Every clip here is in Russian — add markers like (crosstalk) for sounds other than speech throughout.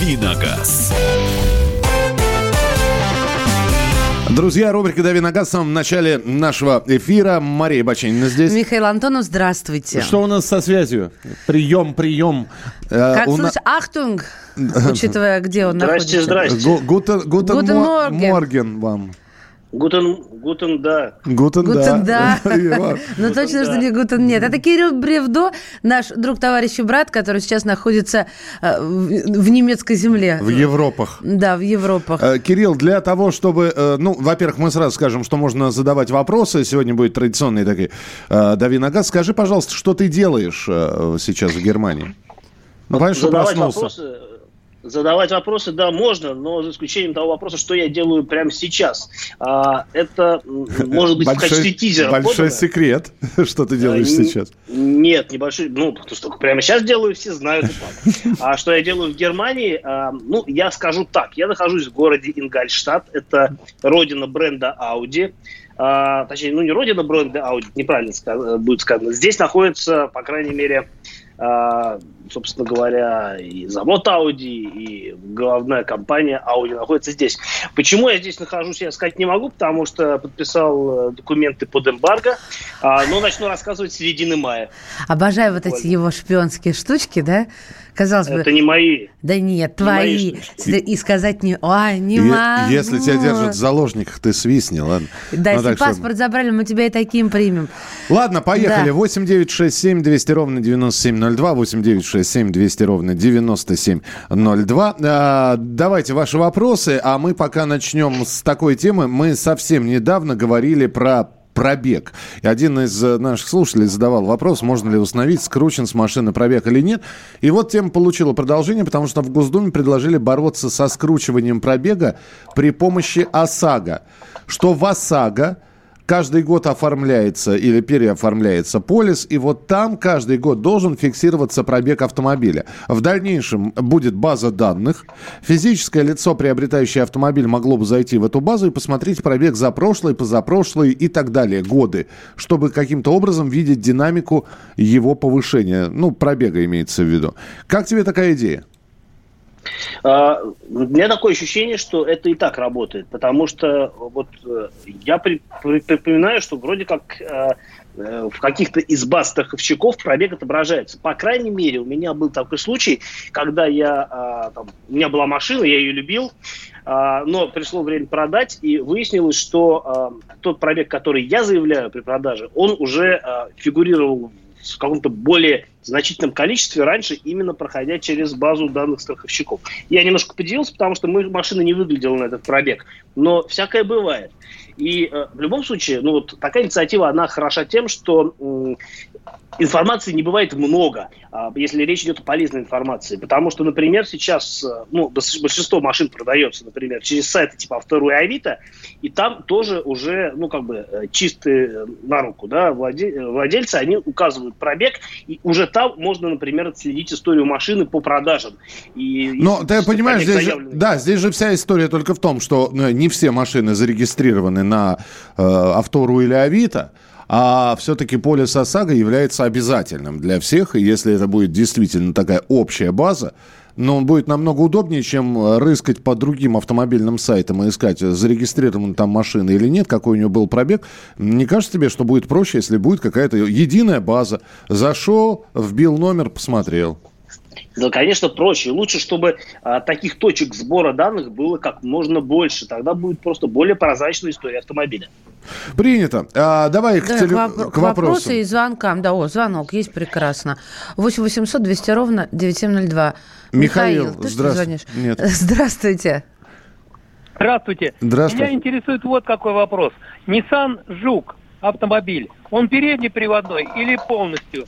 «Дави на газ». Друзья, рубрика «Дави на газ» в самом начале нашего эфира. Мария Баченина здесь. Михаил Антонов, здравствуйте. Что у нас со связью? Прием, прием. Э, как слышишь? На... Ахтунг, учитывая, где он здрасте, находится. Здрасте, здрасте. Guten, guten, guten Morgen вам. Guten, guten, да. Guten, guten да. (laughs) Ну, точно, что не guten нет. Это Кирилл Бревдо, наш друг, товарищ и брат, который сейчас находится э, в немецкой земле. В Европах. Да, в Европах. Э, Кирилл, для того, чтобы... Э, ну, во-первых, мы сразу скажем, что можно задавать вопросы. Сегодня будет традиционный такой «Дави на газ». Скажи, пожалуйста, что ты делаешь сейчас в Германии? Ну, понятно, что проснулся. Вопросы Задавать вопросы, да, можно, но за исключением того вопроса, что я делаю прямо сейчас. А, это может быть большой, в качестве тизера. Большой подано. секрет, (laughs) что ты делаешь а, сейчас. Нет, небольшой, ну, потому что прямо сейчас делаю, все знают. А что я делаю в Германии? А, ну, я скажу так. Я нахожусь в городе Ингольштадт. Это родина бренда Audi. А, точнее, ну, не родина бренда Audi, неправильно будет сказано. Здесь находится, по крайней мере, а, собственно говоря, и завод Audi, и главная компания Audi находится здесь. Почему я здесь нахожусь, я сказать не могу, потому что подписал э, документы под эмбарго, а, но начну рассказывать с середины мая. Обожаю вот эти его шпионские штучки, да? Казалось бы... Это не мои. Да нет, твои. Мои, и сказать не... Ой, не е- могу. Если тебя держат в заложниках, ты свистни, ладно? Да, ну, если паспорт что... забрали, мы тебя и таким примем. Ладно, поехали. Да. 8 9 6 7 200 ровно 9702. 8 9 6 7 200 ровно 9702. А, давайте ваши вопросы, а мы пока начнем с такой темы. Мы совсем недавно говорили про пробег. И один из э, наших слушателей задавал вопрос, можно ли установить, скручен с машины пробег или нет. И вот тема получила продолжение, потому что в Госдуме предложили бороться со скручиванием пробега при помощи ОСАГО. Что в ОСАГО каждый год оформляется или переоформляется полис, и вот там каждый год должен фиксироваться пробег автомобиля. В дальнейшем будет база данных. Физическое лицо, приобретающее автомобиль, могло бы зайти в эту базу и посмотреть пробег за прошлый, позапрошлый и так далее годы, чтобы каким-то образом видеть динамику его повышения. Ну, пробега имеется в виду. Как тебе такая идея? А, у меня такое ощущение, что это и так работает, потому что вот э, я при, при, припоминаю, что вроде как э, э, в каких-то из баз страховщиков пробег отображается. По крайней мере, у меня был такой случай, когда я, а, там, у меня была машина, я ее любил, а, но пришло время продать, и выяснилось, что тот пробег, который я заявляю при продаже, он уже фигурировал в каком-то более значительном количестве раньше, именно проходя через базу данных страховщиков. Я немножко поделился, потому что мы, машина не выглядела на этот пробег, но всякое бывает. И э, в любом случае, ну вот такая инициатива, она хороша тем, что информации не бывает много, э, если речь идет о полезной информации. Потому что, например, сейчас э, ну, большинство машин продается, например, через сайты типа Автору и Авито, и там тоже уже, ну, как бы, э, чистые на руку, да, владе, владельцы, они указывают пробег, и уже там можно, например, отследить историю машины по продажам. И, Но ты понимаешь, здесь же, да, здесь же вся история только в том, что ну, не все машины зарегистрированы на э, Автору или Авито, а все-таки полис ОСАГО является обязательным для всех, и если это будет действительно такая общая база, но он будет намного удобнее, чем рыскать по другим автомобильным сайтам и искать, зарегистрирована там машина или нет, какой у нее был пробег. Не кажется тебе, что будет проще, если будет какая-то единая база? Зашел, вбил номер, посмотрел. Да, конечно, проще. Лучше, чтобы а, таких точек сбора данных было как можно больше. Тогда будет просто более прозрачная история автомобиля. Принято. А, давай да, к, теле... к, к вопросу. и звонкам. Да, о, звонок есть прекрасно. 8 800 200 ровно 9702. Михаил, Михаил ты здравствуйте. что звонишь? Нет. (laughs) Здравствуйте. Здравствуйте. Здравствуйте. Меня интересует вот какой вопрос. Nissan Жук автомобиль, он переднеприводной или полностью?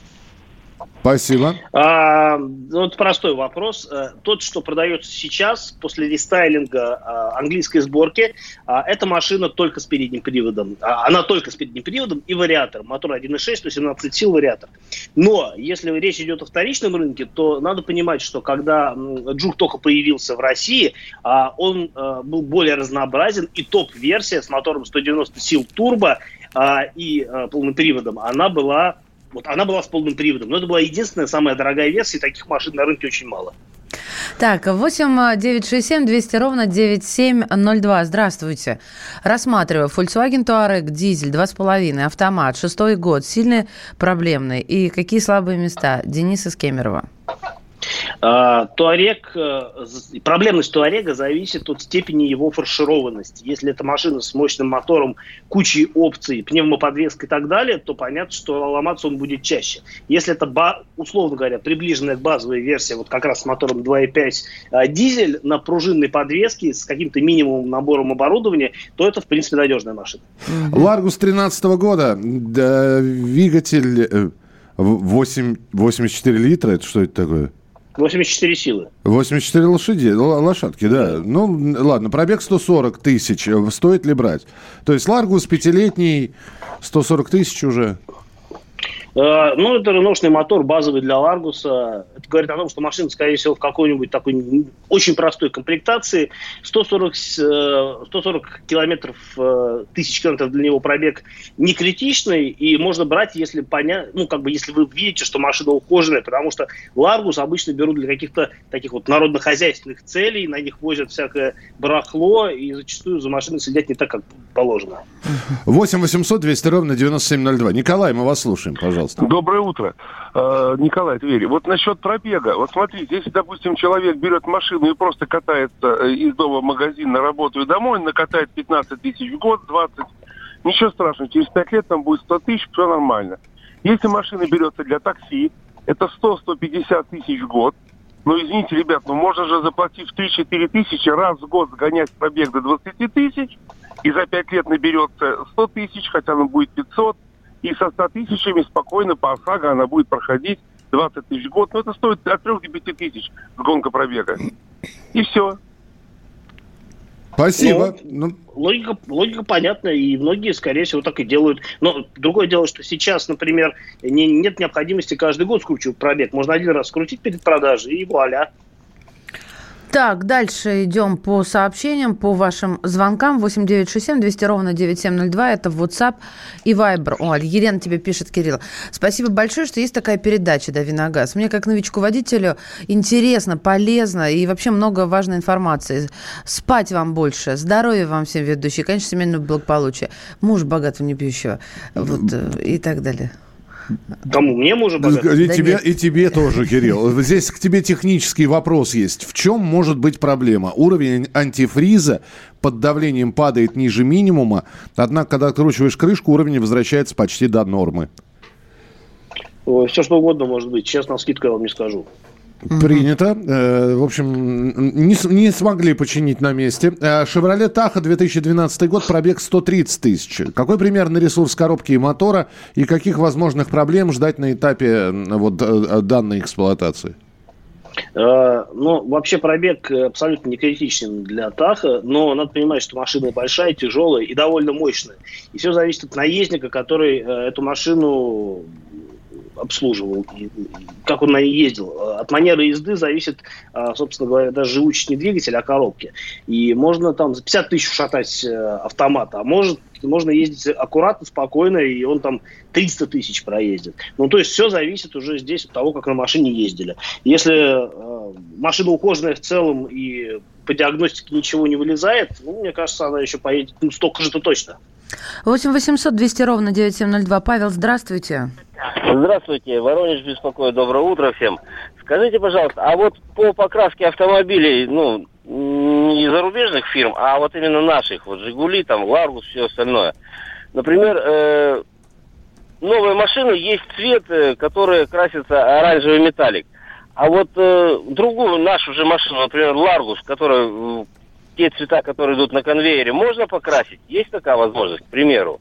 Спасибо. А, вот простой вопрос. Э, тот, что продается сейчас после рестайлинга а, английской сборки, а, эта машина только с передним приводом. А, она только с передним приводом и вариатор. Мотор 1.6, 117 сил вариатор. Но если речь идет о вторичном рынке, то надо понимать, что когда Джук только появился в России, он а, был более разнообразен, и топ-версия с мотором 190 сил турбо и а, полным приводом, она была вот она была с полным приводом. Но это была единственная самая дорогая версия, таких машин на рынке очень мало. Так, 8 967 200 ровно 9702. Здравствуйте. Рассматриваю. Volkswagen Touareg, дизель, 2,5, автомат, шестой год, сильный, проблемный. И какие слабые места? Денис из Кемерово. А, Туарег, э, проблемность Туарега зависит от степени его фаршированности. Если это машина с мощным мотором, кучей опций, пневмоподвеска и так далее, то понятно, что ломаться он будет чаще. Если это, условно говоря, приближенная к базовой версии, вот как раз с мотором 2.5 а, дизель на пружинной подвеске с каким-то минимумом набором оборудования, то это, в принципе, надежная машина. Ларгус 13 года, двигатель 8, э, 84 литра, это что это такое? 84 силы. 84 лошади, лошадки, да. Ну, ладно, пробег 140 тысяч. Стоит ли брать? То есть Ларгус пятилетний, 140 тысяч уже. Э, ну, это реношный мотор, базовый для Ларгуса. Это говорит о том, что машина, скорее всего, в какой-нибудь такой очень простой комплектации. 140, 140 э, километров, э, тысяч километров для него пробег не критичный, и можно брать, если понять, ну, как бы, если вы видите, что машина ухоженная, потому что Ларгус обычно берут для каких-то таких вот народно-хозяйственных целей, на них возят всякое барахло, и зачастую за машиной следят не так, как положено. 8 800 200 ровно 9702. Николай, мы вас слушаем, пожалуйста пожалуйста. Доброе утро. Э, Николай Твери. Вот насчет пробега. Вот смотрите, если, допустим, человек берет машину и просто катается э, из дома в магазин на работу и домой, накатает 15 тысяч в год, 20, ничего страшного, через 5 лет там будет 100 тысяч, все нормально. Если машина берется для такси, это 100-150 тысяч в год. Ну, извините, ребят, ну можно же заплатив 3-4 тысячи раз в год сгонять пробег до 20 тысяч, и за 5 лет наберется 100 тысяч, хотя он будет 500, и со 100 тысячами спокойно по ОСАГО она будет проходить 20 тысяч в год. Но это стоит от 3 до 5 тысяч сгонка пробега. И все. Спасибо. Ну, ну, логика, логика понятна, и многие, скорее всего, так и делают. Но другое дело, что сейчас, например, не, нет необходимости каждый год скручивать пробег. Можно один раз скрутить перед продажей, и вуаля. Так, дальше идем по сообщениям, по вашим звонкам. 8967 200 ровно 9702. Это WhatsApp и Viber. О, Елена тебе пишет, Кирилл. Спасибо большое, что есть такая передача «Дави на газ». Мне, как новичку-водителю, интересно, полезно и вообще много важной информации. Спать вам больше, здоровья вам всем ведущие, конечно, семейного благополучия. Муж богатого, не пьющего. Вот, э, и так далее. Кому? Мне мужу богатый? И, да тебе, и тебе тоже, Кирилл. Здесь к тебе технический вопрос есть. В чем может быть проблема? Уровень антифриза под давлением падает ниже минимума, однако, когда откручиваешь крышку, уровень возвращается почти до нормы. Ой, все что угодно может быть. Честно, скидку я вам не скажу. Принято. Э, в общем, не, не смогли починить на месте. Шевроле Таха 2012 год, пробег 130 тысяч. Какой примерный ресурс коробки и мотора и каких возможных проблем ждать на этапе вот, э, данной эксплуатации? Э, ну, вообще пробег абсолютно не критичен для Таха, но надо понимать, что машина большая, тяжелая и довольно мощная. И все зависит от наездника, который эту машину обслуживал, как он на ней ездил. От манеры езды зависит, а, собственно говоря, даже живучесть не двигателя, а коробки. И можно там за 50 тысяч шатать э, автомат, а может можно ездить аккуратно, спокойно, и он там 300 тысяч проездит. Ну, то есть все зависит уже здесь от того, как на машине ездили. Если э, машина ухоженная в целом и по диагностике ничего не вылезает, ну, мне кажется, она еще поедет ну, столько же-то точно. 8 800 200 ровно 9702. Павел, здравствуйте. Здравствуйте, Воронеж беспокоит. Доброе утро всем. Скажите, пожалуйста, а вот по покраске автомобилей, ну, не зарубежных фирм, а вот именно наших, вот «Жигули», там, «Ларгус», все остальное. Например, э, новые машины есть цвет, э, который красится оранжевый металлик. А вот э, другую нашу же машину, например, «Ларгус», которая э, те цвета, которые идут на конвейере, можно покрасить? Есть такая возможность, к примеру?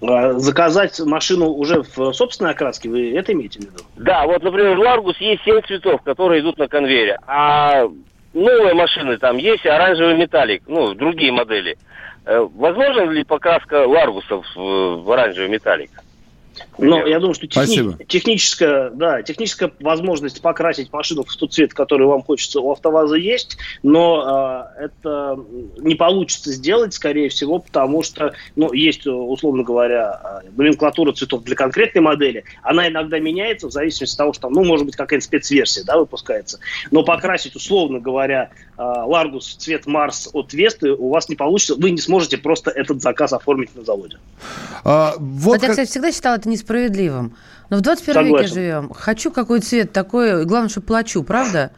А, заказать машину уже в собственной окраске, вы это имеете в виду? Да, вот, например, в Ларгус есть 7 цветов, которые идут на конвейере. А новые машины там есть оранжевый металлик, ну, другие модели. Э, возможно ли покраска Ларгусов в оранжевый металлик? Но я думаю, что техни... техническая, да, техническая возможность покрасить машину в тот цвет, который вам хочется, у АвтоВАЗа есть, но э, это не получится сделать, скорее всего, потому что, ну, есть, условно говоря, номенклатура цветов для конкретной модели. Она иногда меняется в зависимости от того, что там, ну, может быть, какая-то спецверсия, да, выпускается. Но покрасить, условно говоря, Ларгус в цвет Марс от Весты у вас не получится. Вы не сможете просто этот заказ оформить на заводе. А, вот Хотя, как... кстати, всегда считала это несправедливым. Но в 21 Согласен. веке живем. Хочу какой цвет такой. Главное, что плачу, правда?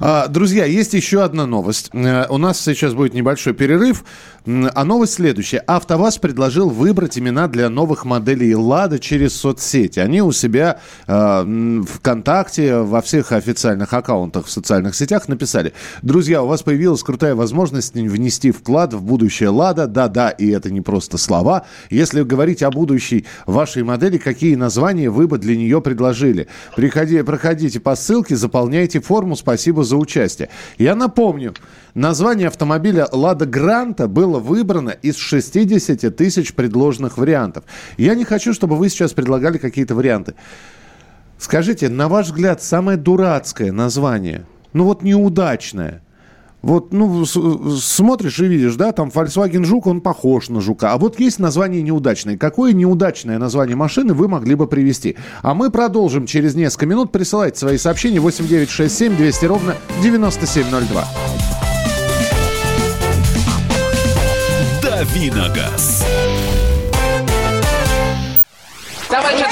А, друзья, есть еще одна новость. Э, у нас сейчас будет небольшой перерыв. А новость следующая. АвтоВАЗ предложил выбрать имена для новых моделей «Лада» через соцсети. Они у себя э, ВКонтакте, во всех официальных аккаунтах в социальных сетях написали. Друзья, у вас появилась крутая возможность внести вклад в будущее «Лада». Да-да, и это не просто слова. Если говорить о будущей вашей модели, какие названия вы бы для нее предложили? Приходи, проходите по ссылке, заполняйте форму. Спасибо за участие. Я напомню, название автомобиля «Лада Гранта» было выбрано из 60 тысяч предложенных вариантов. Я не хочу, чтобы вы сейчас предлагали какие-то варианты. Скажите, на ваш взгляд, самое дурацкое название, ну вот неудачное – вот, ну, смотришь и видишь, да, там Volkswagen Жук, он похож на Жука. А вот есть название неудачное. Какое неудачное название машины вы могли бы привести? А мы продолжим через несколько минут. Присылайте свои сообщения 8967 200 ровно 9702. Давиногаз. Товарищ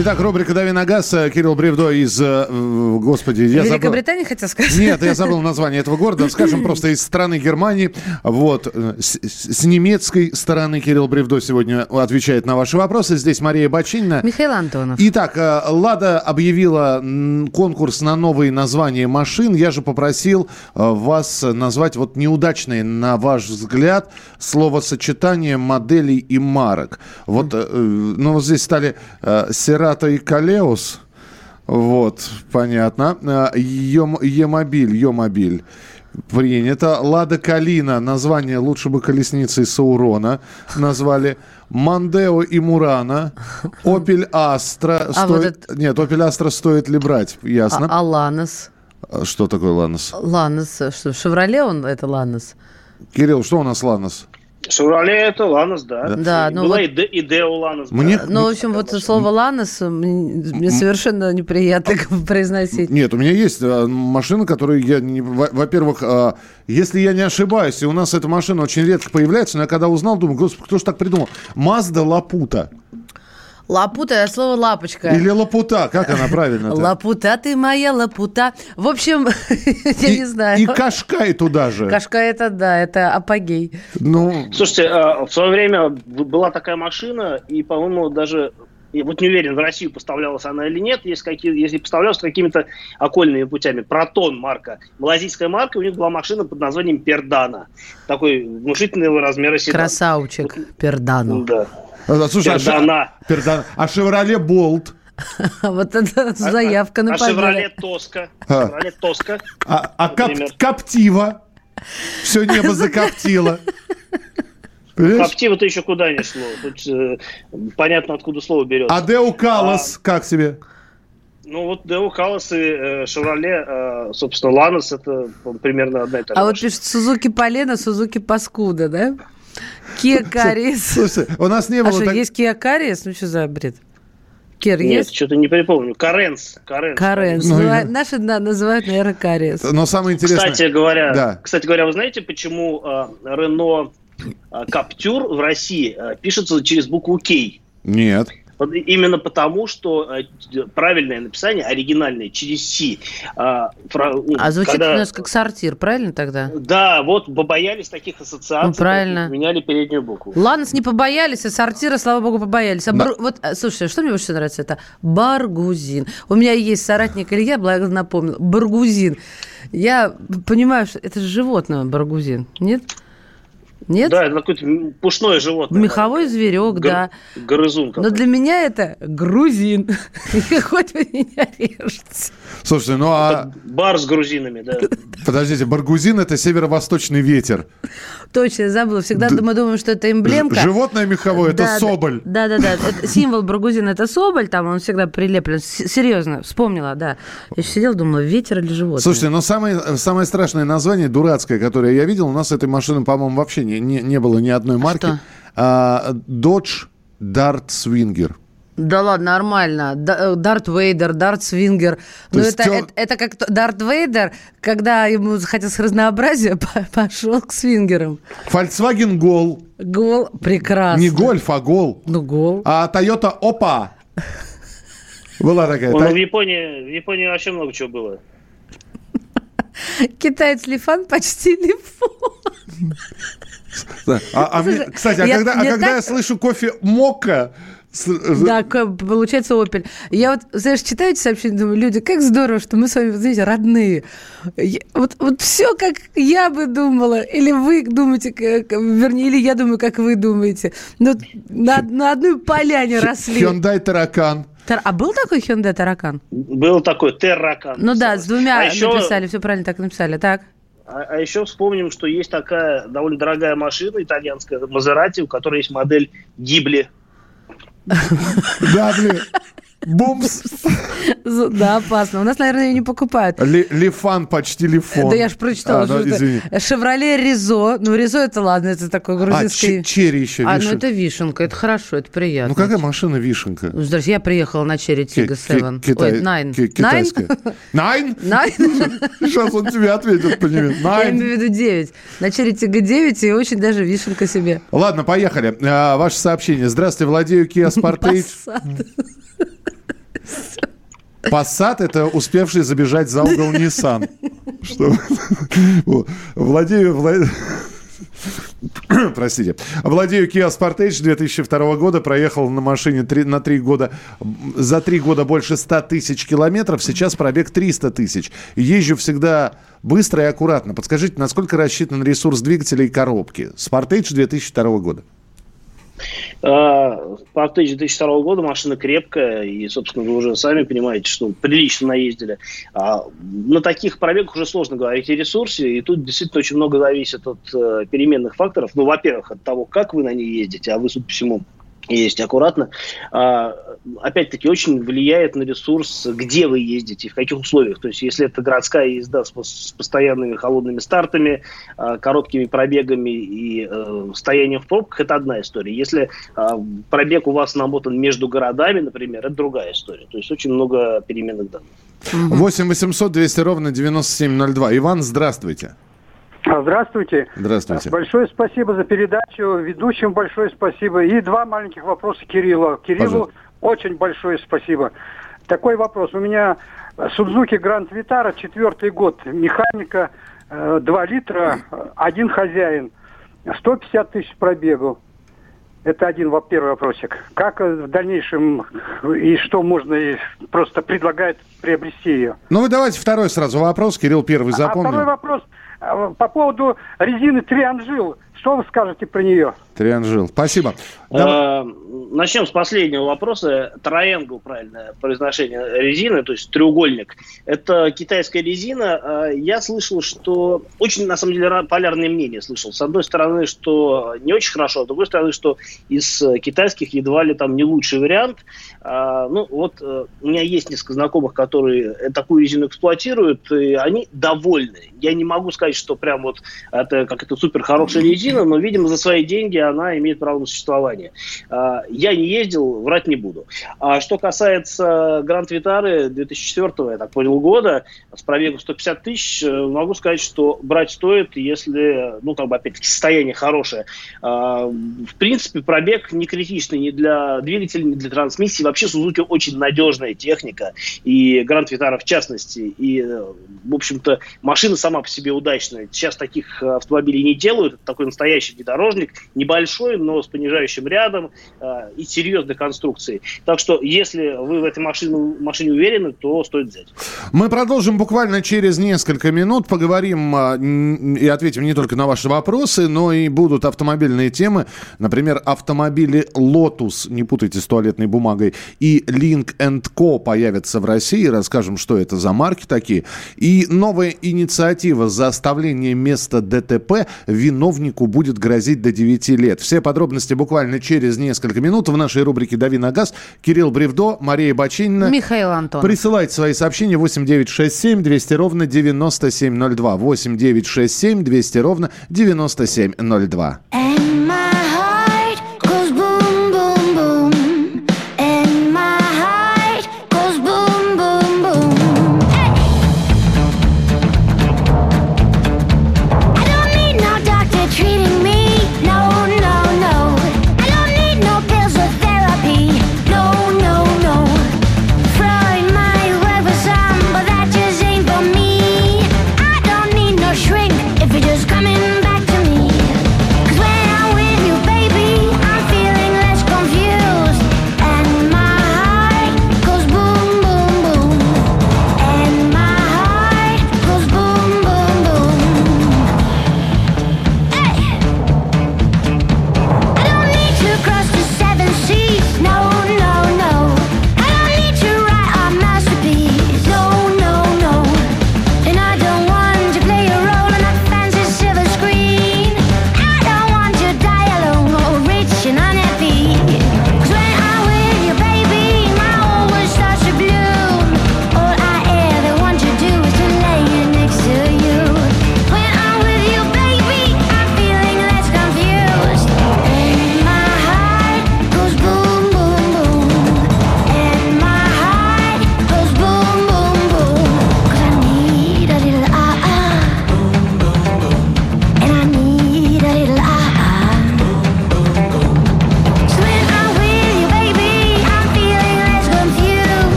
Итак, рубрика «Дави на газ». Кирилл Бревдо из... Э, господи, я забыл... Великобритании хотел сказать? Нет, я забыл название этого города. Скажем, просто из страны Германии. Вот. С, с немецкой стороны Кирилл Бревдо сегодня отвечает на ваши вопросы. Здесь Мария Бочинина. Михаил Антонов. Итак, э, «Лада» объявила конкурс на новые названия машин. Я же попросил э, вас назвать вот неудачные, на ваш взгляд, словосочетание моделей и марок. Вот, ну, вот здесь стали Сера Серата и Калеус. Вот, понятно. Е-мобиль, Е-мобиль. Принято. Лада Калина. Название лучше бы колесницы Саурона назвали. Мандео и Мурана. Опель Астра. А стоит... вот это... Нет, Опель Астра стоит ли брать? Ясно. А, а Ланос? Что такое Ланос? Ланос. Что, Шевроле он это Ланос? Кирилл, что у нас Ланос? Шевроле это Ланос, да. Да, ну Была вот... и Део Ланос. Мне... Ну, в общем, вот слово Ланос мне совершенно неприятно (laughs) произносить. Нет, у меня есть а, машина, которую я... Во-первых, а, если я не ошибаюсь, и у нас эта машина очень редко появляется, но я когда узнал, думаю, господи, кто же так придумал? Мазда Лапута. Лапута, это слово лапочка. Или лапута, как она правильно? Лапута ты моя, лапута. В общем, (laughs) я не знаю. И Кашкай туда же. Кашкай это, да, это апогей. Ну... Слушайте, а, в свое время была такая машина, и, по-моему, даже я вот не уверен, в Россию поставлялась она или нет, если, какие, если поставлялась какими-то окольными путями. Протон марка. Малазийская марка, у них была машина под названием Пердана. Такой внушительного размера седан. Красавчик Пердану. Да. Слушай, а Пердана. А, Пердана. а Шевроле Болт? (laughs) Вот это заявка на. А Шевроле Тоска. Шевроле Тоска. А, а Каптива? Все небо закоптило. Коптива-то еще куда не шло. Тут э, понятно, откуда слово берется. А Део Калас а, как себе? Ну вот Део Калас и э, Шевроле, э, собственно, Ланос это примерно одна и та же. А вот пишет Сузуки Полена, Сузуки Паскуда, да? Киа Карис. Слушай, у нас не было... А что, так... есть Киа Карис? Ну, что за бред? Кир Нет, есть? что-то не припомню. Каренс. Каренс. Каренс. Ну, ну, наши да, называют, наверное, Карис. Но самое интересное... Кстати говоря, да. кстати говоря, вы знаете, почему Рено э, Каптюр в России э, пишется через букву К? Нет. Именно потому, что э, правильное написание, оригинальное, через «си». А, фра... Ну, а звучит когда... у нас как сортир, правильно тогда? Да, вот побоялись таких ассоциаций. Ну, правильно. Меняли переднюю букву. Ланос не побоялись, а сортира, слава богу, побоялись. А да. Вот, э, слушай, что мне больше нравится? Это баргузин. У меня есть соратник Илья, благо напомнил, баргузин. Я понимаю, что это же животное, баргузин, нет? Нет? Да, это какое-то пушное животное. Меховой зверек, Гр- да. Грызун какой-то. Но для меня это грузин. (laughs) Хоть вы меня режете. Слушайте, ну а... бар с грузинами, да. (laughs) Подождите, баргузин – это северо-восточный ветер. Точно, я забыла. Всегда мы думаем, что это эмблемка. Животное меховое – это соболь. Да-да-да. Символ баргузина – это соболь, там он всегда прилеплен. Серьезно, вспомнила, да. Я еще сидела, думала, ветер или животное. Слушайте, но самое, самое страшное название, дурацкое, которое я видел, у нас этой машины, по-моему, вообще не, не, не было ни одной марки. Что? А, Dodge Dart Swinger. Да ладно, нормально. Э, Дарт Вейдер, Дарт Свингер. Но это, тё... это, это как Дарт Вейдер, когда ему захотелось разнообразия, (laughs) пошел к свингерам. Volkswagen Гол. Гол, прекрасно. Не гольф, а гол. Ну, гол. А Toyota Опа. Была такая. Ну, в Японии, в Японии вообще много чего было. Китаец Лифан почти Лифон. А, а мне, кстати, а я, когда, а когда так... я слышу кофе Мока, да, получается Opel. Я вот, знаешь, читаю эти сообщения, думаю, люди, как здорово, что мы с вами, знаете, родные. Я, вот, вот все, как я бы думала, или вы думаете, как, вернее, или я думаю, как вы думаете. Но на, на одной поляне росли. Hyundai Таракан. А был такой Hyundai Таракан? Был такой Терракан. Ну да, с двумя а еще... написали, все правильно так написали. Так. А, а еще вспомним, что есть такая довольно дорогая машина итальянская, Мазерати, у которой есть модель Гибли. Да, блин. Бумс. Да, опасно. У нас, наверное, ее не покупают. Лифан почти лифон. Да я же прочитала. А. Chevrolet Rezzo. Ну, Rezzo это ладно, это такой а, грузинский. А, Chery еще А, ну это вишенка, это хорошо, это приятно. Ну какая машина вишенка? Ну, здрасте, я приехала на Chery Tiggo 7. Ой, nine. Китайская. Nine? (laughs) Nine? Сейчас он тебе ответит по нему. (laughs) Я имею в виду 9. На Chery Tiggo 9 и очень даже вишенка себе. Ладно, поехали. А, ваше сообщение. Здравствуйте, владею Kia (laughs) Sportage. Passat – это успевший забежать за угол Nissan. Что? Владею... Простите. Владею Kia Sportage 2002 года. Проехал на машине 3, на 3 года, за 3 года больше 100 тысяч километров. Сейчас пробег 300 тысяч. Езжу всегда быстро и аккуратно. Подскажите, насколько рассчитан ресурс двигателя и коробки? Sportage 2002 года. Парктейдж 2002 года машина крепкая, и, собственно, вы уже сами понимаете, что прилично наездили. А на таких пробегах уже сложно говорить о ресурсе, и тут действительно очень много зависит от э, переменных факторов. Ну, во-первых, от того, как вы на ней ездите, а вы, судя по всему, есть аккуратно. А, опять-таки, очень влияет на ресурс, где вы ездите, в каких условиях. То есть, если это городская езда с, с постоянными холодными стартами, а, короткими пробегами и э, стоянием в пробках, это одна история. Если а, пробег у вас намотан между городами, например, это другая история. То есть, очень много переменных данных. 8 800 200 ровно 9702. Иван, здравствуйте. Здравствуйте. Здравствуйте. Большое спасибо за передачу. Ведущим большое спасибо. И два маленьких вопроса Кириллу. Кириллу Пожалуйста. очень большое спасибо. Такой вопрос. У меня Судзуки Гранд Витара, четвертый год. Механика, 2 э, литра, один хозяин. 150 тысяч пробегов. Это один первый вопросик. Как в дальнейшем и что можно просто предлагает приобрести ее? Ну вы давайте второй сразу вопрос. Кирилл первый запомнил. А второй вопрос – а, по поводу резины Трианжил, что вы скажете про нее? Трианжил. Спасибо. Давай. Начнем с последнего вопроса. Triangle, правильное произношение резины, то есть треугольник. Это китайская резина. А, я слышал, что очень, на самом деле, полярные мнения слышал. С одной стороны, что не очень хорошо, а с другой стороны, что из китайских едва ли там не лучший вариант. А, ну, вот э, у меня есть несколько знакомых, которые такую резину эксплуатируют, и они довольны. Я не могу сказать, что прям вот это как это супер хорошая резина, бензина, но, видимо, за свои деньги она имеет право на существование. А, я не ездил, врать не буду. А что касается Гранд Витары 2004, я так понял, года, с пробегом 150 тысяч, э, могу сказать, что брать стоит, если, ну, как бы, опять-таки, состояние хорошее. А, в принципе, пробег не критичный ни для двигателя, ни для трансмиссии. Вообще, Suzuki очень надежная техника, и Гранд Витара в частности. И, э, в общем-то, машина сама по себе удачная. Сейчас таких автомобилей не делают. Это такой настоящий внедорожник, небольшой, но с понижающим рядом э, и серьезной конструкцией. Так что, если вы в этой машине, машине уверены, то стоит взять. Мы продолжим буквально через несколько минут. Поговорим а, и ответим не только на ваши вопросы, но и будут автомобильные темы. Например, автомобили Lotus, не путайте с туалетной бумагой, и Link Co появятся в России. Расскажем, что это за марки такие. И новая инициатива за оставление места ДТП виновнику будет грозить до 9 лет. Все подробности буквально через несколько минут в нашей рубрике «Дави на газ». Кирилл Бревдо, Мария Бачинина. Михаил Антон. Присылайте свои сообщения 8967 200 ровно 9702. 8967 200 ровно 9702.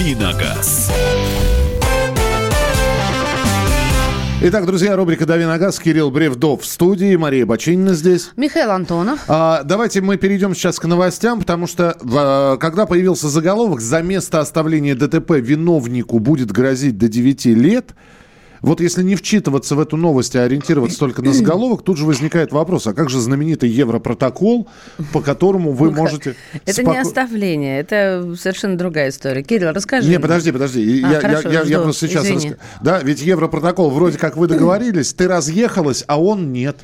«Дави на газ». Итак, друзья, рубрика «Дави на газ». Кирилл Бревдов в студии, Мария Бочинина здесь. Михаил Антонов. А, давайте мы перейдем сейчас к новостям, потому что в, когда появился заголовок «За место оставления ДТП виновнику будет грозить до 9 лет», вот если не вчитываться в эту новость, а ориентироваться только на заголовок, тут же возникает вопрос, а как же знаменитый Европротокол, по которому вы можете... Это споко... не оставление, это совершенно другая история. Кирилл, расскажи. Не, подожди, подожди. А, я, хорошо, я, я, я просто сейчас... Расскажу. Да, ведь Европротокол, вроде как вы договорились, ты разъехалась, а он нет.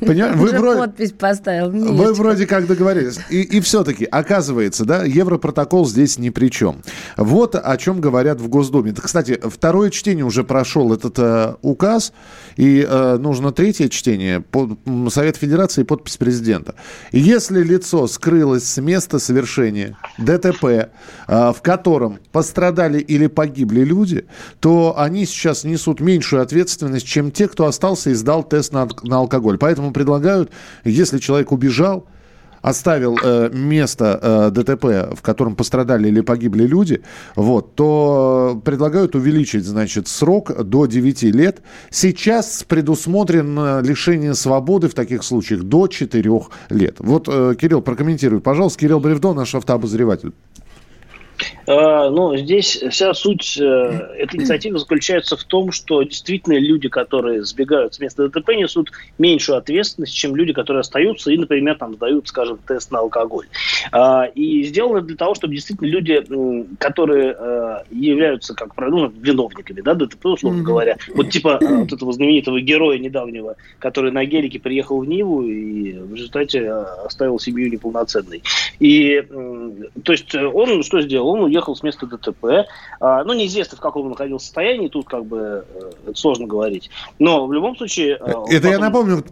Понимаешь? Вы вроде, подпись поставил. Нет. Вы вроде как договорились. И, и все-таки, оказывается, да, Европротокол здесь ни при чем. Вот о чем говорят в Госдуме. Кстати, второе чтение уже прошел этот э, указ, и э, нужно третье чтение, под, Совет Федерации и подпись президента. Если лицо скрылось с места совершения ДТП, э, в котором пострадали или погибли люди, то они сейчас несут меньшую ответственность, чем те, кто остался и сдал тест на, на алкоголь. Поэтому предлагают, если человек убежал, оставил э, место э, ДТП, в котором пострадали или погибли люди, вот, то предлагают увеличить, значит, срок до 9 лет. Сейчас предусмотрено лишение свободы в таких случаях до 4 лет. Вот, э, Кирилл, прокомментируй, пожалуйста. Кирилл Бревдо, наш автообозреватель. А, ну, здесь вся суть э, этой (clears throat) инициативы заключается в том, что действительно люди, которые сбегают с места ДТП, несут меньшую ответственность, чем люди, которые остаются и, например, там сдают, скажем, тест на алкоголь. А, и сделано для того, чтобы действительно люди, которые э, являются, как правило, ну, виновниками, да, ДТП, условно mm-hmm. говоря, вот типа э, вот этого знаменитого героя недавнего, который на гелике приехал в Ниву и в результате оставил семью неполноценной. И, то есть, он что сделал? Он уехал с места ДТП. А, ну, неизвестно, в каком он находился состоянии, тут как бы э, сложно говорить. Но в любом случае... Э, это потом... я напомню,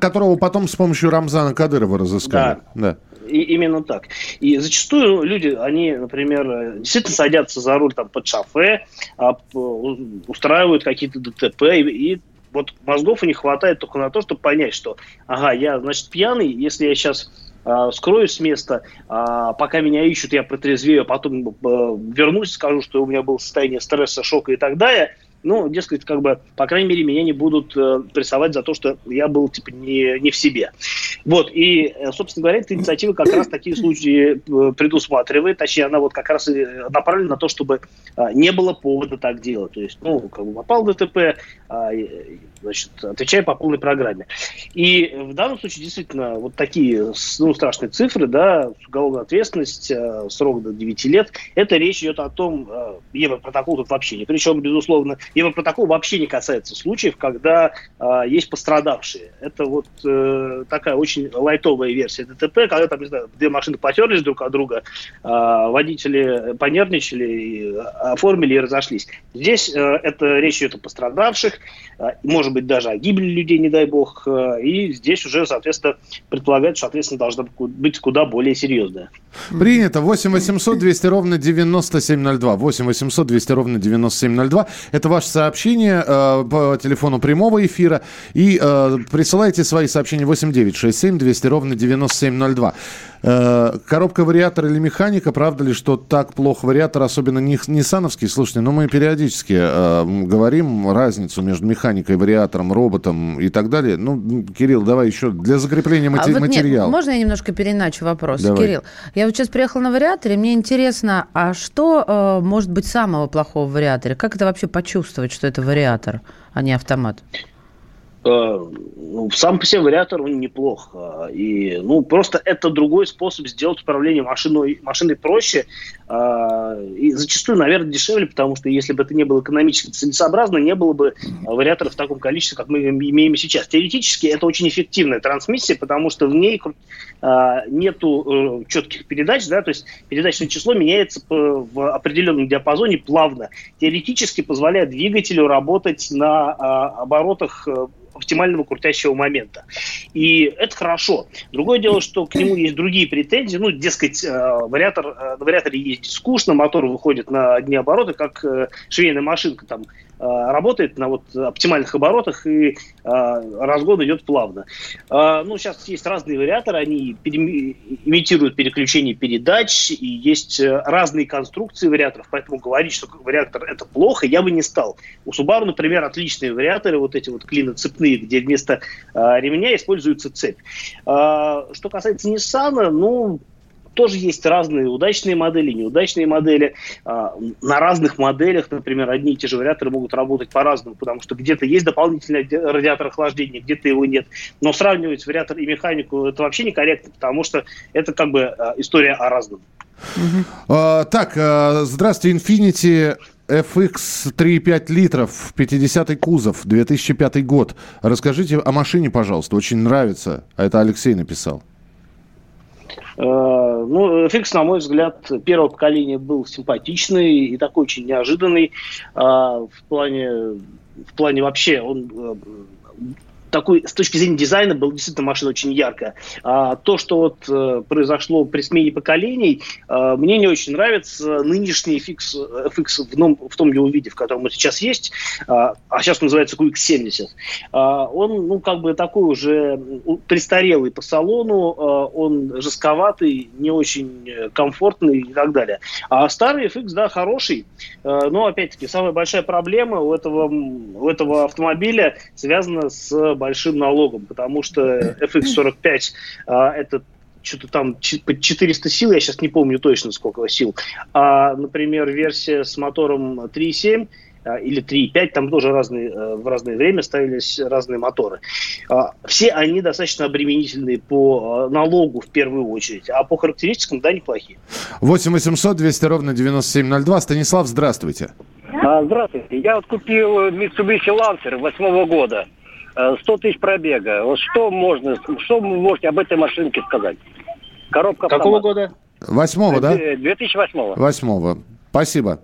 которого потом с помощью Рамзана Кадырова разыскали. Да. да. И, именно так. И зачастую люди, они, например, действительно садятся за руль там, под шофе, а, устраивают какие-то ДТП, и, и вот мозгов у них хватает только на то, чтобы понять, что, ага, я, значит, пьяный, если я сейчас а, скроюсь с места, а, пока меня ищут, я протрезвею, а потом э, вернусь, скажу, что у меня было состояние стресса, шока и так далее – ну, дескать, как бы, по крайней мере, меня не будут э, прессовать за то, что я был, типа, не, не в себе. Вот, и, э, собственно говоря, эта инициатива как раз такие случаи э, предусматривает, точнее, она вот как раз и направлена на то, чтобы э, не было повода так делать. То есть, ну, как бы попал в ДТП, э, значит, отвечай по полной программе. И в данном случае действительно вот такие ну, страшные цифры, да, уголовная ответственность, э, срок до 9 лет, это речь идет о том, э, Европротокол тут вообще не. Причем, безусловно, Европротокол вообще не касается случаев, когда э, есть пострадавшие. Это вот э, такая очень лайтовая версия ДТП, когда там, не знаю, две машины потерлись друг от друга, э, водители понервничали, и, оформили и разошлись. Здесь э, это речь идет о пострадавших, э, может быть, даже о гибели людей, не дай бог, э, и здесь уже, соответственно, предполагают, что ответственность должна быть куда более серьезная. Принято. 8 800 200 ровно 9702. 8 800 200 ровно 9702. Это ваше сообщение э, по телефону прямого эфира. И э, присылайте свои сообщения 8 9 6 7 200 ровно 9702. Э, коробка вариатор или механика, правда ли, что так плохо вариатор, особенно не ниссановский? Слушайте, ну мы периодически э, говорим разницу между механикой, вариатором, роботом и так далее. Ну, Кирилл, давай еще для закрепления мати- а вот материала. Нет, можно я немножко переначу вопрос? Давай. Кирилл, я вот сейчас приехала на вариаторе, мне интересно, а что э, может быть самого плохого в вариаторе? Как это вообще почувствовать, что это вариатор, а не автомат? Э, ну, сам по себе вариатор он неплох. Э, и, ну, просто это другой способ сделать управление машиной, машиной проще. Э, и зачастую, наверное, дешевле, потому что если бы это не было экономически целесообразно, не было бы вариаторов в таком количестве, как мы имеем сейчас. Теоретически это очень эффективная трансмиссия, потому что в ней нету четких передач, да, то есть передачное число меняется в определенном диапазоне плавно. Теоретически позволяет двигателю работать на оборотах оптимального крутящего момента. И это хорошо. Другое дело, что к нему есть другие претензии. Ну, дескать, э, вариатор, э, на вариаторе ездить скучно, мотор выходит на одни обороты, как э, швейная машинка там работает на вот оптимальных оборотах и разгон идет плавно. Ну, сейчас есть разные вариаторы, они имитируют переключение передач, и есть разные конструкции вариаторов, поэтому говорить, что вариатор это плохо, я бы не стал. У Subaru, например, отличные вариаторы, вот эти вот клиноцепные, где вместо ремня используется цепь. Что касается Nissan, ну, тоже есть разные удачные модели, неудачные модели. А, на разных моделях, например, одни и те же вариаторы могут работать по-разному, потому что где-то есть дополнительный радиатор охлаждения, где-то его нет. Но сравнивать вариатор и механику это вообще некорректно, потому что это как бы а, история о разном. А, так, здравствуйте, Infinity FX 3,5 литров, 50-й кузов, 2005 год. Расскажите о машине, пожалуйста, очень нравится. Это Алексей написал. Э, ну, FX, на мой взгляд, первого поколения был симпатичный и такой очень неожиданный. А, в плане, в плане вообще он э, такой, с точки зрения дизайна, был действительно машина очень яркая. А то, что вот э, произошло при смене поколений, э, мне не очень нравится нынешний FX, FX в, ном, в том его виде, в котором он сейчас есть, э, а сейчас он называется QX70. Э, он, ну, как бы такой уже престарелый по салону, э, он жестковатый, не очень комфортный и так далее. А старый FX, да, хороший, э, но, опять-таки, самая большая проблема у этого, у этого автомобиля связана с большим налогом, потому что FX45 а, это что-то там под 400 сил, я сейчас не помню точно сколько сил. А, например, версия с мотором 3.7 а, или 3.5, там тоже разные, э, в разное время ставились разные моторы. А, все они достаточно обременительные по а, налогу в первую очередь, а по характеристикам, да, неплохие. 8 800 200 ровно 9702. Станислав, здравствуйте. Здравствуйте. Я вот купил Mitsubishi Lancer восьмого года. 100 э, тысяч пробега. Вот что можно, что вы можете об этой машинке сказать? Коробка Какого автомат. года? Восьмого, да? 2008. Восьмого. Спасибо.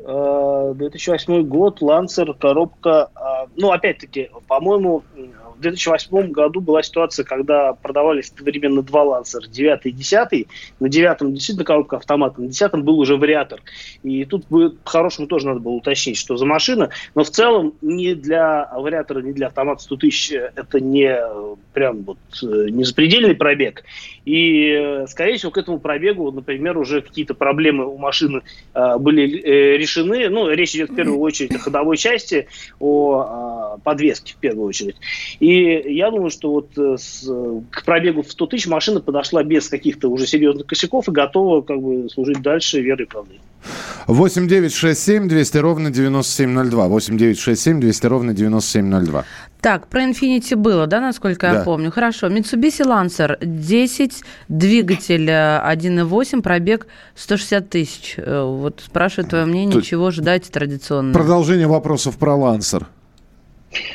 2008 э, год, Лансер, коробка. А, ну, опять-таки, по-моему, в 2008 году была ситуация, когда продавались одновременно два лансера, 9 и 10. На девятом действительно коробка автомата, на десятом был уже вариатор. И тут по-хорошему тоже надо было уточнить, что за машина. Но в целом ни для вариатора, ни для автомата 100 тысяч это не прям вот не запредельный пробег. И, скорее всего, к этому пробегу, например, уже какие-то проблемы у машины э, были э, решены. Ну, речь идет в первую очередь о ходовой части, о подвеске в первую очередь. И я думаю, что вот э, с, к пробегу в 100 тысяч машина подошла без каких-то уже серьезных косяков и готова как бы служить дальше верой и правдой. 8 9 6 7 200 ровно 9702. 8 9 6 7 200 ровно 9702. Так, про Infinity было, да, насколько да. я помню? Хорошо. Mitsubishi Lancer 10, двигатель 1.8, пробег 160 тысяч. Э, вот спрашиваю твое мнение, То... чего ждать традиционно? Продолжение вопросов про Lancer.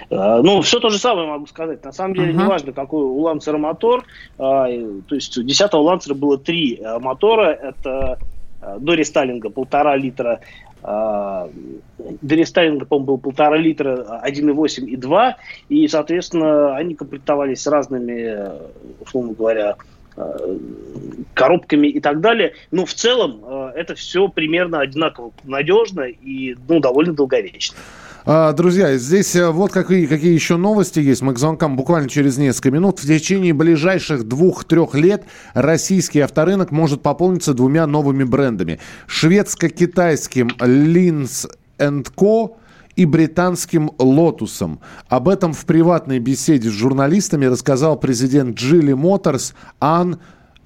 Э, ну, все то же самое могу сказать. На самом деле, uh-huh. неважно, какой у Лансера мотор. А, то есть у 10-го Лансера было три э, мотора. Это э, до рестайлинга полтора литра до рестайлинга, по-моему, был полтора литра 1,8 и 2, и, соответственно, они комплектовались разными, условно говоря, коробками и так далее. Но в целом это все примерно одинаково надежно и ну, довольно долговечно. А, друзья, здесь э, вот какие, какие еще новости есть. Мы к звонкам буквально через несколько минут. В течение ближайших двух-трех лет российский авторынок может пополниться двумя новыми брендами. Шведско-китайским Lins Co и британским «Лотусом». Об этом в приватной беседе с журналистами рассказал президент Джили Моторс Ан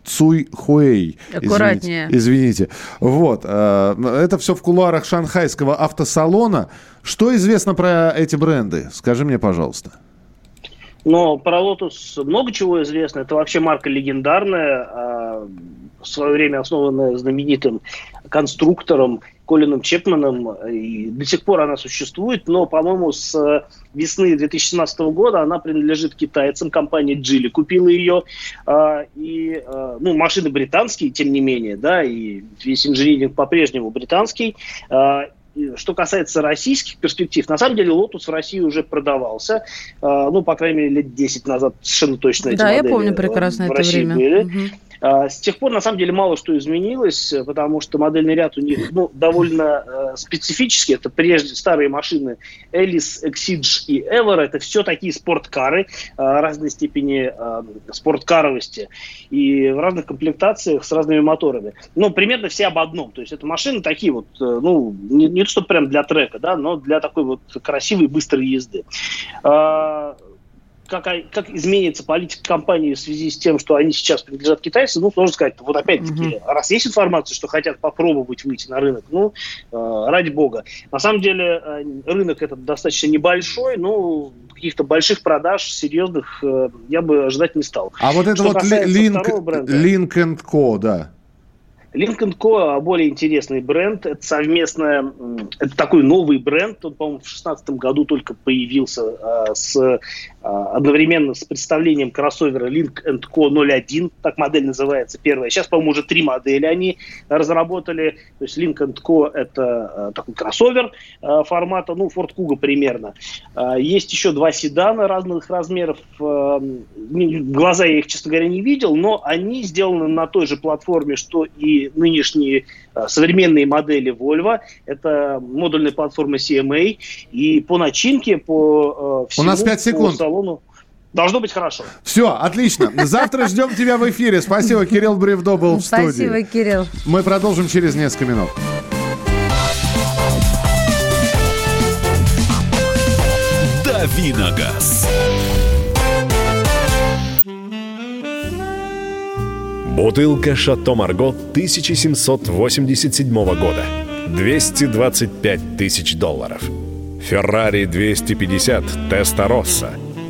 Цуй Хуэй. Аккуратнее. Извините. извините. Вот. Э, это все в кулуарах шанхайского автосалона. Что известно про эти бренды? Скажи мне, пожалуйста. Но про Lotus много чего известно. Это вообще марка легендарная, а, в свое время основанная знаменитым конструктором Колином Чепманом, и до сих пор она существует, но, по-моему, с весны 2017 года она принадлежит китайцам, компания Джили купила ее, а, и, а, ну, машины британские, тем не менее, да, и весь инжиниринг по-прежнему британский, а, что касается российских перспектив, на самом деле Lotus в России уже продавался, ну, по крайней мере, лет 10 назад совершенно точно эти Да, я помню прекрасно это время. Были. Угу. А, с тех пор, на самом деле, мало что изменилось, потому что модельный ряд у них ну, довольно э, специфический. Это прежде старые машины Элис, Exige и Ever. Это все такие спорткары э, разной степени э, спорткаровости и в разных комплектациях с разными моторами. Ну, примерно все об одном. То есть это машины такие вот, э, ну, не, не то, что прям для трека, да, но для такой вот красивой, быстрой езды. А, как, как изменится политика компании в связи с тем, что они сейчас принадлежат китайцам, ну, сложно сказать. Вот опять-таки, mm-hmm. раз есть информация, что хотят попробовать выйти на рынок, ну, э, ради бога. На самом деле, э, рынок этот достаточно небольшой, но каких-то больших продаж серьезных э, я бы ожидать не стал. А вот это что вот Link, Link Co, да. Lincoln Co. более интересный бренд. Это совместная, это такой новый бренд. Он, по-моему, в 2016 году только появился а, с а, одновременно с представлением кроссовера Link Co 01, так модель называется, первая. Сейчас, по-моему, уже три модели они разработали. То есть Link Co это а, такой кроссовер а, формата, ну, Ford Kuga примерно. Есть еще два седана разных размеров. Глаза я их, честно говоря, не видел, но они сделаны на той же платформе, что и нынешние современные модели Volvo. Это модульная платформа CMA. И по начинке, по всему... У нас 5 секунд. По салону. Должно быть хорошо. Все, отлично. Завтра ждем тебя в эфире. Спасибо, Кирилл Бревдо был в студии. Спасибо, Кирилл. Мы продолжим через несколько минут. Давиногаз. Бутылка «Шато Марго» 1787 года. 225 тысяч долларов. «Феррари 250» Теста Росса –